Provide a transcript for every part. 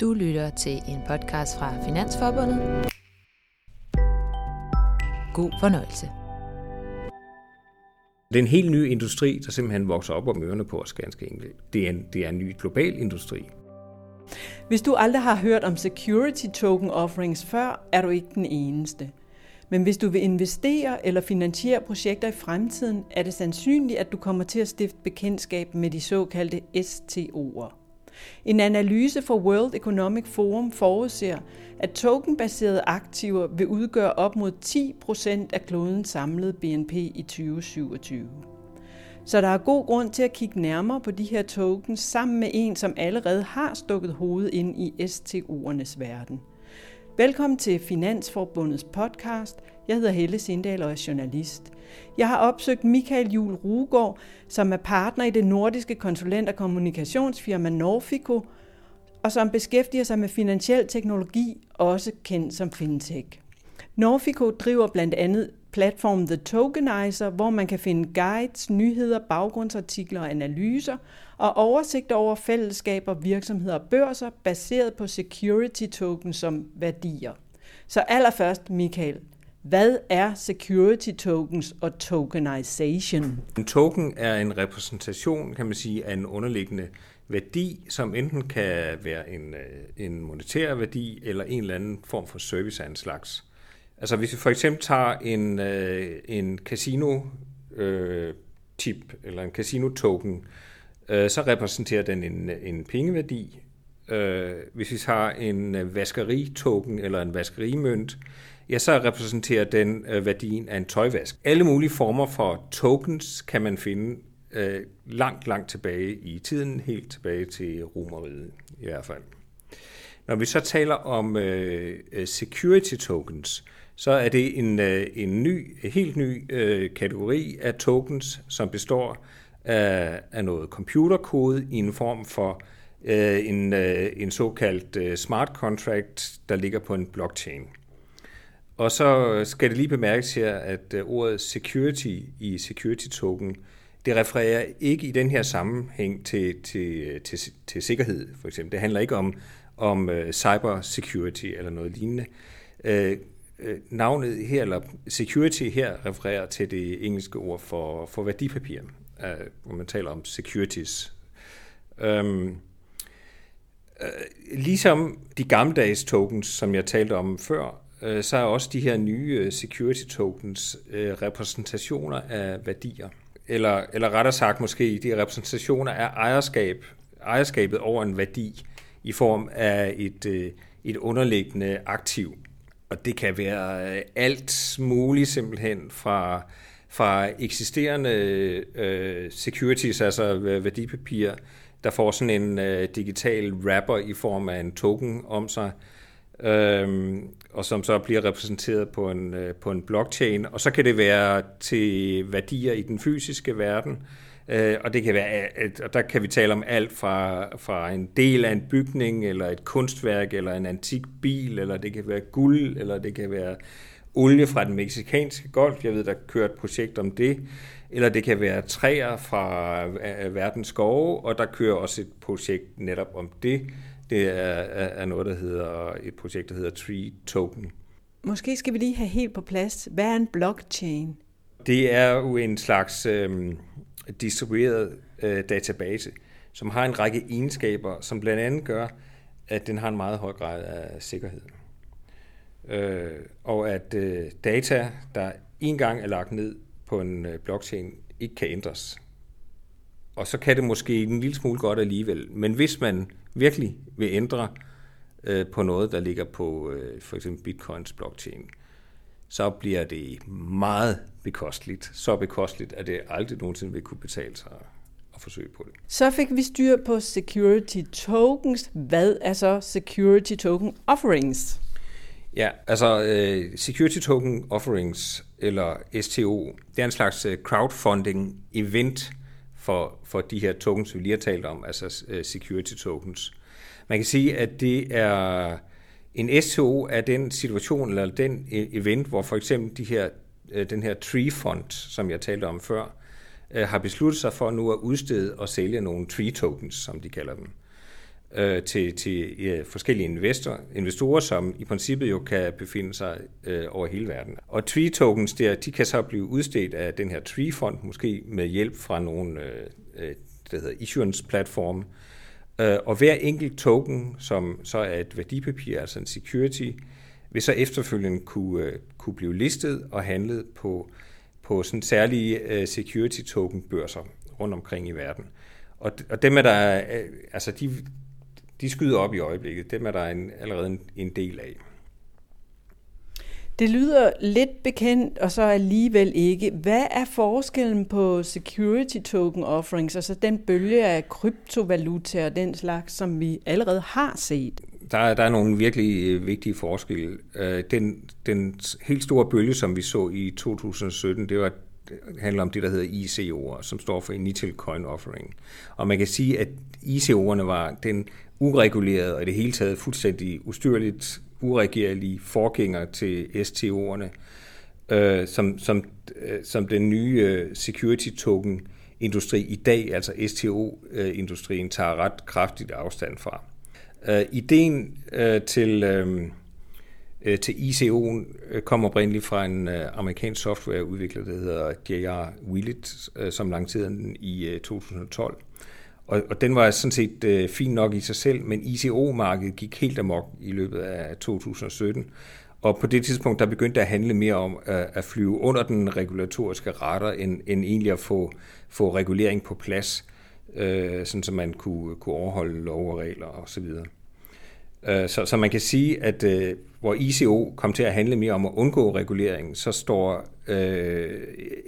Du lytter til en podcast fra Finansforbundet. God fornøjelse. Det er en helt ny industri, der simpelthen vokser op om ørerne på os ganske enkelt. Det er en, det er en ny global industri. Hvis du aldrig har hørt om security token offerings før, er du ikke den eneste. Men hvis du vil investere eller finansiere projekter i fremtiden, er det sandsynligt, at du kommer til at stifte bekendtskab med de såkaldte STO'er. En analyse fra World Economic Forum forudser, at tokenbaserede aktiver vil udgøre op mod 10% af klodens samlede BNP i 2027. Så der er god grund til at kigge nærmere på de her tokens sammen med en, som allerede har stukket hovedet ind i STO'ernes verden. Velkommen til Finansforbundets podcast. Jeg hedder Helle Sindal og er journalist. Jeg har opsøgt Michael Jul Rugård, som er partner i det nordiske konsulent- og kommunikationsfirma Norfico, og som beskæftiger sig med finansiel teknologi, også kendt som fintech. Norfico driver blandt andet platform The Tokenizer, hvor man kan finde guides, nyheder, baggrundsartikler og analyser, og oversigt over fællesskaber, virksomheder og børser, baseret på security tokens som værdier. Så allerførst, Michael, hvad er security tokens og tokenization? En token er en repræsentation, kan man sige, af en underliggende værdi, som enten kan være en, øh, en monetær værdi eller en eller anden form for service af en slags. Altså hvis vi for eksempel tager en, øh, en casino øh, tip eller en casino token, øh, så repræsenterer den en, en pengeværdi. Øh, hvis vi tager en øh, vaskeri-token eller en vaskerimønt, ja, så repræsenterer den øh, værdien af en tøjvask. Alle mulige former for tokens kan man finde øh, langt, langt tilbage i tiden, helt tilbage til romeriet i hvert fald. Når vi så taler om øh, øh security tokens, så er det en, øh, en ny, helt ny øh, kategori af tokens, som består af, af noget computerkode i en form for øh, en, øh, en såkaldt øh, smart contract, der ligger på en blockchain. Og så skal det lige bemærkes her, at øh, ordet security i security token, det refererer ikke i den her sammenhæng til, til, øh, til, til sikkerhed, for eksempel. Det handler ikke om, om øh, cyber security eller noget lignende. Øh, navnet her, eller security her, refererer til det engelske ord for, for værdipapir, uh, øh, hvor man taler om securities. Um, uh, ligesom de gammeldags tokens, som jeg talte om før, Øh, så er også de her nye security tokens øh, repræsentationer af værdier. Eller, eller rettere sagt måske, de repræsentationer af ejerskab, ejerskabet over en værdi i form af et, et underliggende aktiv. Og det kan være øh, alt muligt simpelthen fra, fra eksisterende øh, securities, altså værdipapirer, der får sådan en øh, digital wrapper i form af en token om sig, øh, og som så bliver repræsenteret på en, øh, på en blockchain. Og så kan det være til værdier i den fysiske verden, øh, og det kan være, og der kan vi tale om alt fra, fra en del af en bygning, eller et kunstværk, eller en antik bil, eller det kan være guld, eller det kan være olie fra den meksikanske golf. Jeg ved, der kører et projekt om det. Eller det kan være træer fra øh, verdens skove, og der kører også et projekt netop om det. Det er, er noget, der hedder et projekt, der hedder Tree Token. Måske skal vi lige have helt på plads. Hvad er en blockchain? Det er jo en slags øh, distribueret øh, database, som har en række egenskaber, som blandt andet gør, at den har en meget høj grad af sikkerhed. Øh, og at øh, data, der en gang er lagt ned på en øh, blockchain, ikke kan ændres. Og så kan det måske en lille smule godt alligevel. Men hvis man virkelig vil ændre øh, på noget, der ligger på øh, for eksempel bitcoins blockchain, så bliver det meget bekosteligt. Så bekosteligt, at det aldrig nogensinde vil kunne betale sig at forsøge på det. Så fik vi styr på security tokens. Hvad er så security token offerings? Ja, altså uh, Security Token Offerings, eller STO, det er en slags uh, crowdfunding event for, for de her tokens, vi lige har talt om, altså uh, security tokens. Man kan sige, at det er en STO er den situation, eller den øh, event, hvor for eksempel de her, øh, den her Tree Fund, som jeg talte om før, øh, har besluttet sig for nu at udstede og sælge nogle Tree Tokens, som de kalder dem. til, til forskellige investor, investorer, som i princippet jo kan befinde sig over hele verden. Og Tree tokens der, de kan så blive udstedt af den her Tree fund, måske med hjælp fra nogle øh, der hedder issuance platform. Øh, og hver enkelt token, som så er et værdipapir, altså en security, vil så efterfølgende kunne, øh, kunne blive listet og handlet på, på sådan særlige øh, security token børser rundt omkring i verden. Og, og dem er der, øh, altså de, de skyder op i øjeblikket. Dem er der en, allerede en, en del af. Det lyder lidt bekendt, og så alligevel ikke. Hvad er forskellen på security token offerings, altså den bølge af kryptovaluta og den slags, som vi allerede har set? Der, der er nogle virkelig øh, vigtige forskelle. Øh, den, den helt store bølge, som vi så i 2017, det var det handler om det, der hedder ICO'er, som står for Initial Coin Offering. Og man kan sige, at ICO'erne var den uregulerede og i det hele taget fuldstændig ustyrligt uregerlige forgænger til STO'erne, øh, som, som, øh, som den nye øh, security token industri i dag, altså STO-industrien, øh, tager ret kraftigt afstand fra. Øh, ideen øh, til, øh, øh til ICO'en øh, kom oprindeligt fra en øh, amerikansk softwareudvikler, der hedder J.R. Willett, øh, som lancerede den i øh, 2012. Og, og den var sådan set øh, fin nok i sig selv, men ICO-markedet gik helt amok i løbet af 2017. Og på det tidspunkt, der begyndte det at handle mere om at, at flyve under den regulatoriske radar, end, end egentlig at få, få regulering på plads, øh, sådan så man kunne, kunne overholde lov og regler osv. Og så, Øh, så så man kan sige, at øh, hvor ICO kom til at handle mere om at undgå regulering, så står øh,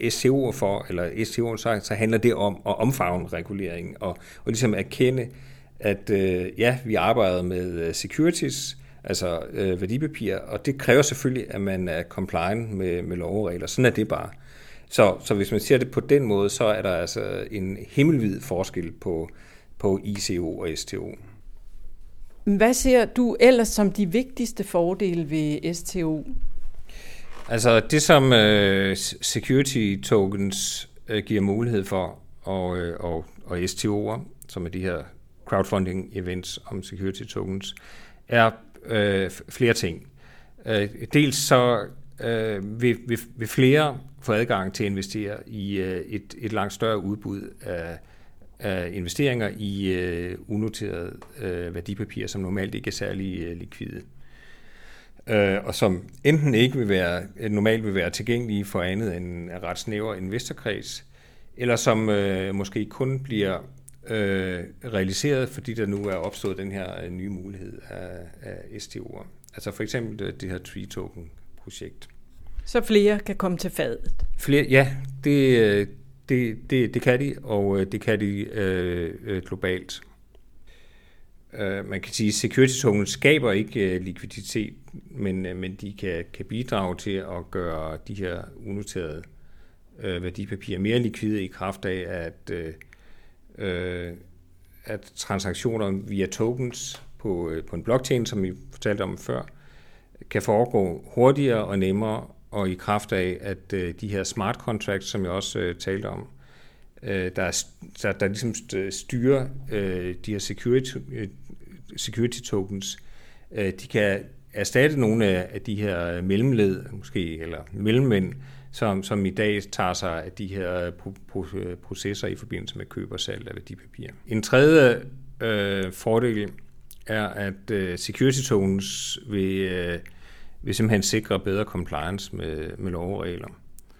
SCO for, eller SCO, så, så handler det om at omfavne regulering og, og ligesom erkende, at øh, ja, vi arbejder med øh, securities, altså øh, værdipapirer, og det kræver selvfølgelig, at man er compliant med, med lovregler. Sådan er det bare. Så, så hvis man ser det på den måde, så er der altså en himmelvid forskel på, på ICO og STO. Hvad ser du ellers som de vigtigste fordele ved STO? Altså det, som øh, security tokens øh, giver mulighed for, og, øh, og, og STO'er, som er de her crowdfunding events om security tokens, er øh, flere ting. Dels så øh, vil, vil, vil flere få adgang til at investere i øh, et, et langt større udbud af af investeringer i øh, unoterede øh, værdipapirer, som normalt ikke er særlig øh, likvide. Øh, og som enten ikke vil være, normalt vil være tilgængelige for andet end en ret snæver investorkreds, eller som øh, måske kun bliver øh, realiseret, fordi der nu er opstået den her øh, nye mulighed af, af STO'er. Altså for eksempel øh, det her Tree Token projekt. Så flere kan komme til fadet? Flere, ja, det, øh, det, det, det kan de, og øh, det kan de øh, øh, globalt. Øh, man kan sige, at security tokens skaber ikke øh, likviditet, men, øh, men de kan, kan bidrage til at gøre de her unoterede øh, værdipapirer mere likvide i kraft af, at, øh, øh, at transaktioner via tokens på, øh, på en blockchain, som vi fortalte om før, kan foregå hurtigere og nemmere og i kraft af, at øh, de her smart contracts, som jeg også øh, talte om, øh, der, der, der ligesom styrer øh, de her security, øh, security tokens, øh, de kan erstatte nogle af de her mellemled, måske, eller mellemmænd, som, som i dag tager sig af de her øh, øh, processer i forbindelse med køb og salg af værdipapirer. En tredje øh, fordel er, at øh, security tokens vil øh, vil simpelthen sikre bedre compliance med, med lovregler.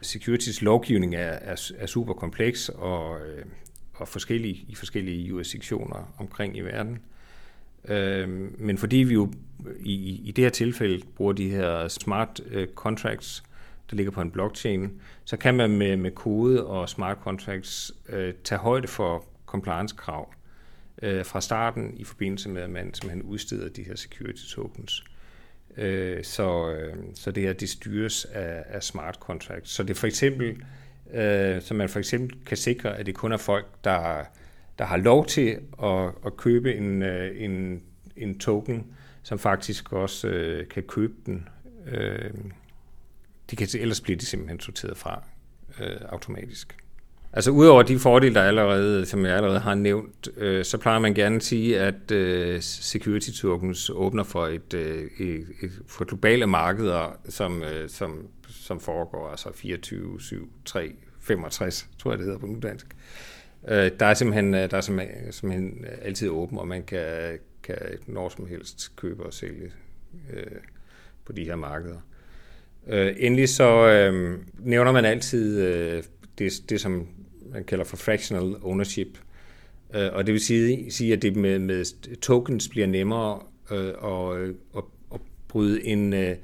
Securities lovgivning er, er, er super kompleks og, øh, og forskellig i forskellige jurisdiktioner omkring i verden. Øh, men fordi vi jo i, i det her tilfælde bruger de her smart øh, contracts, der ligger på en blockchain, så kan man med, med kode og smart contracts øh, tage højde for compliance-krav øh, fra starten i forbindelse med, at man man udsteder de her security tokens. Øh, Øh, så, øh, så det her, det styres af, af smart contracts. Så det for eksempel, øh, så man for eksempel kan sikre, at det kun er folk, der, der har lov til at, at købe en, øh, en, en token, som faktisk også øh, kan købe den. Øh, de kan, ellers bliver de simpelthen sorteret fra øh, automatisk. Altså udover de fordele, der allerede, som jeg allerede har nævnt, øh, så plejer man gerne at sige, at øh, security tokens åbner for et, øh, et, et for globale markeder, som, øh, som, som foregår altså 24, 7, 3, 65, tror jeg det hedder på nudansk. Øh, der er simpelthen, øh, der er simpelthen, simpelthen altid åben, og man kan, kan når som helst købe og sælge øh, på de her markeder. Øh, endelig så øh, nævner man altid øh, det, det, som man kalder for fractional ownership. Øh, og det vil sige, sige at det med, med tokens bliver nemmere øh, at, at, at bryde en, øh,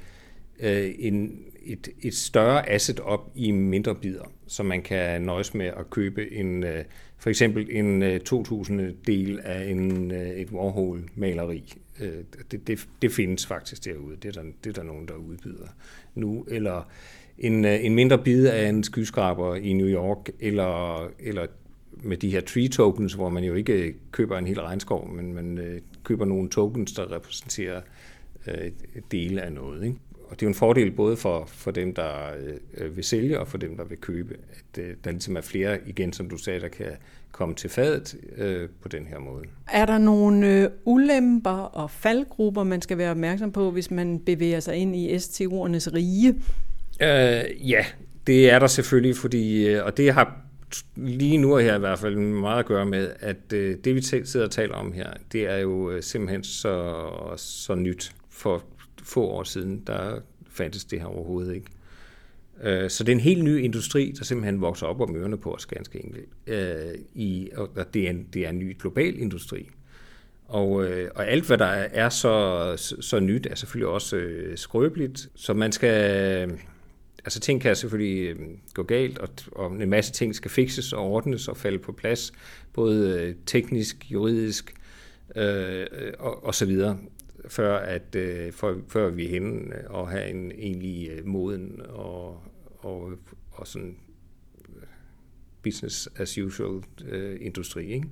øh, en, et, et større asset op i mindre bidder, så man kan nøjes med at købe en, øh, for eksempel en øh, 2000 del af en, et Warhol-maleri. Det, det, det findes faktisk derude. Det er, der, det er der nogen, der udbyder nu. Eller en, øh, en mindre bid af en skyskraber i New York, eller, eller med de her tree tokens, hvor man jo ikke øh, køber en hel regnskov, men man øh, køber nogle tokens, der repræsenterer øh, dele af noget. Ikke? Og det er jo en fordel både for, for dem, der øh, vil sælge, og for dem, der vil købe, at øh, der ligesom er flere, igen som du sagde, der kan komme til fadet øh, på den her måde. Er der nogle øh, ulemper og faldgrupper, man skal være opmærksom på, hvis man bevæger sig ind i STO'ernes rige? Øh, ja, det er der selvfølgelig, fordi, øh, og det har lige nu her i hvert fald meget at gøre med, at øh, det vi sidder og taler om her, det er jo øh, simpelthen så, så nyt. For få år siden, der fandtes det her overhovedet ikke. Øh, så det er en helt ny industri, der simpelthen vokser op om ørerne på os ganske enkelt. Øh, I, og det er, en, det er en ny global industri. Og, og alt, hvad der er så, så nyt, er selvfølgelig også skrøbeligt. Så man skal altså ting kan selvfølgelig øh, gå galt, og, og en masse ting skal fikses og ordnes og falde på plads, både øh, teknisk, juridisk øh, og, og så videre, før, at, øh, for, før vi er henne og have en egentlig øh, moden og, og, og sådan business as usual øh, industri. Ikke?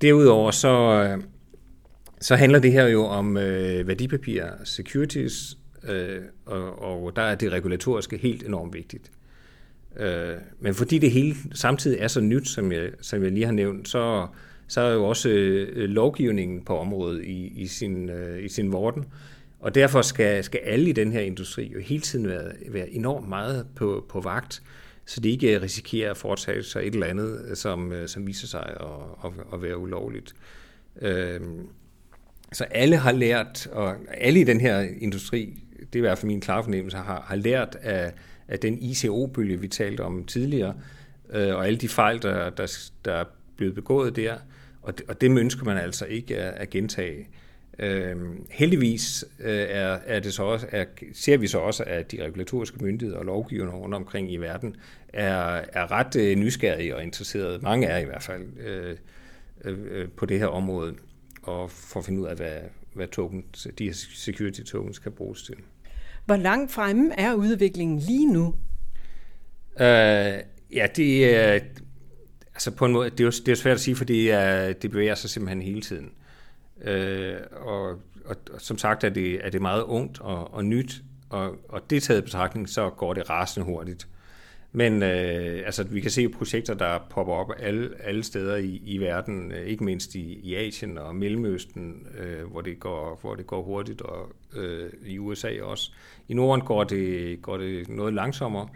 Derudover så, så handler det her jo om øh, værdipapirer, securities, øh, og, og der er det regulatoriske helt enormt vigtigt. Øh, men fordi det hele samtidig er så nyt, som jeg, som jeg lige har nævnt, så, så er jo også øh, lovgivningen på området i, i, sin, øh, i sin vorden. Og derfor skal, skal alle i den her industri jo hele tiden være, være enormt meget på, på vagt, så de ikke risikerer at foretage sig et eller andet, øh, som, øh, som viser sig at, at, at være ulovligt. Øh, så alle har lært, og alle i den her industri det er i hvert fald min klare fornemmelse, har, har lært af, af den ICO-bølge, vi talte om tidligere, øh, og alle de fejl, der, der, der er blevet begået der, og det, og det ønsker man altså ikke at, at gentage. Øh, heldigvis øh, er, er det så også, er, ser vi så også, at de regulatoriske myndigheder og lovgiverne rundt omkring i verden er, er ret øh, nysgerrige og interesserede, mange er i hvert fald, øh, øh, øh på det her område, og for at finde ud af, hvad, hvad tokens, de her security tokens kan bruges til. Hvor langt fremme er udviklingen lige nu? Øh, ja, det er... Altså på en måde, det er jo, det er svært at sige, fordi det, det bevæger sig simpelthen hele tiden. Øh, og, og, og som sagt er det, er det meget ungt og, og nyt, og, og det taget i betragtning, så går det rasende hurtigt. Men øh, altså, vi kan se projekter, der popper op alle, alle steder i, i verden, øh, ikke mindst i, i Asien og Mellemøsten, øh, hvor, det går, hvor det går hurtigt, og øh, i USA også. I Norden går det, går det noget langsommere,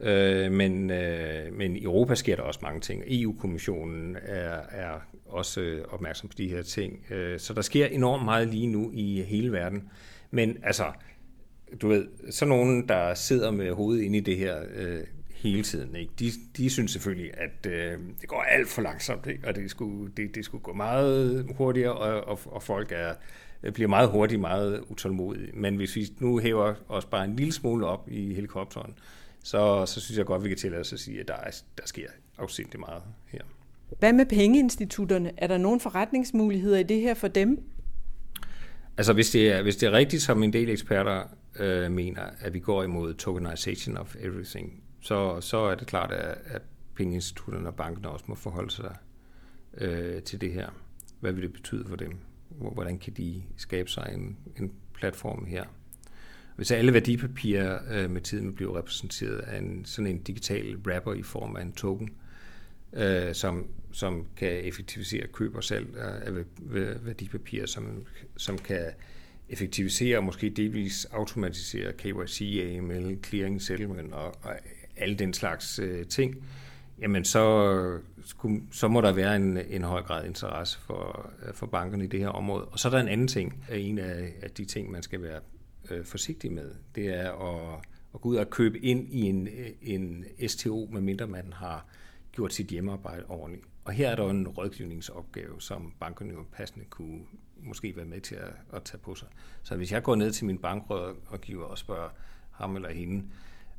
øh, men, øh, men i Europa sker der også mange ting. EU-kommissionen er, er også øh, opmærksom på de her ting. Øh, så der sker enormt meget lige nu i hele verden. Men altså, du ved, så nogen, der sidder med hovedet inde i det her, øh, hele tiden. Ikke? De, de synes selvfølgelig, at øh, det går alt for langsomt, ikke? og det skulle, det, det skulle gå meget hurtigere, og, og, og folk er, bliver meget hurtigt meget utålmodige. Men hvis vi nu hæver os bare en lille smule op i helikopteren, så, så synes jeg godt, vi kan tillade os at sige, at der, er, der sker afsindigt meget her. Hvad med pengeinstitutterne? Er der nogle forretningsmuligheder i det her for dem? Altså hvis det er, hvis det er rigtigt, som en del eksperter øh, mener, at vi går imod tokenization of everything, så, så er det klart, at, at pengeinstitutterne og bankerne også må forholde sig øh, til det her. Hvad vil det betyde for dem? Hvordan kan de skabe sig en, en platform her? Hvis alle værdipapirer øh, med tiden bliver repræsenteret af en, sådan en digital wrapper i form af en token, øh, som, som kan effektivisere køb og salg af værdipapirer, som, som kan effektivisere og måske delvis automatisere KYC, AML, clearing, settlement og, og alle den slags øh, ting, jamen så, skulle, så må der være en, en høj grad interesse for, øh, for bankerne i det her område. Og så er der en anden ting, øh, en af, af de ting, man skal være øh, forsigtig med, det er at, at gå ud og købe ind i en, øh, en STO, medmindre man har gjort sit hjemmearbejde ordentligt. Og her er der en rådgivningsopgave, som bankerne jo passende kunne måske være med til at, at tage på sig. Så hvis jeg går ned til min bankrådgiver og spørger ham eller hende,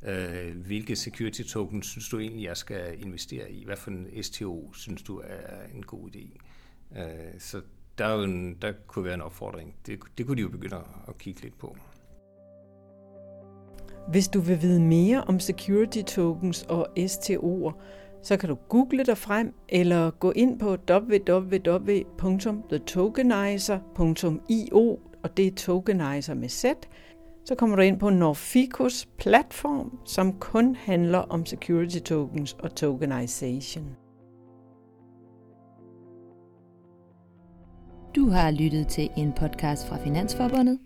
øh, hvilke security token synes du egentlig, jeg skal investere i? Hvad for en STO synes du er en god idé? Øh, så der, er en, der kunne være en opfordring. Det, det kunne de jo begynde at kigge lidt på. Hvis du vil vide mere om security tokens og STO'er, så kan du google dig frem eller gå ind på www.thetokenizer.io, og det er tokenizer med Z. Så kommer du ind på Norficus platform, som kun handler om security tokens og tokenization. Du har lyttet til en podcast fra Finansforbundet.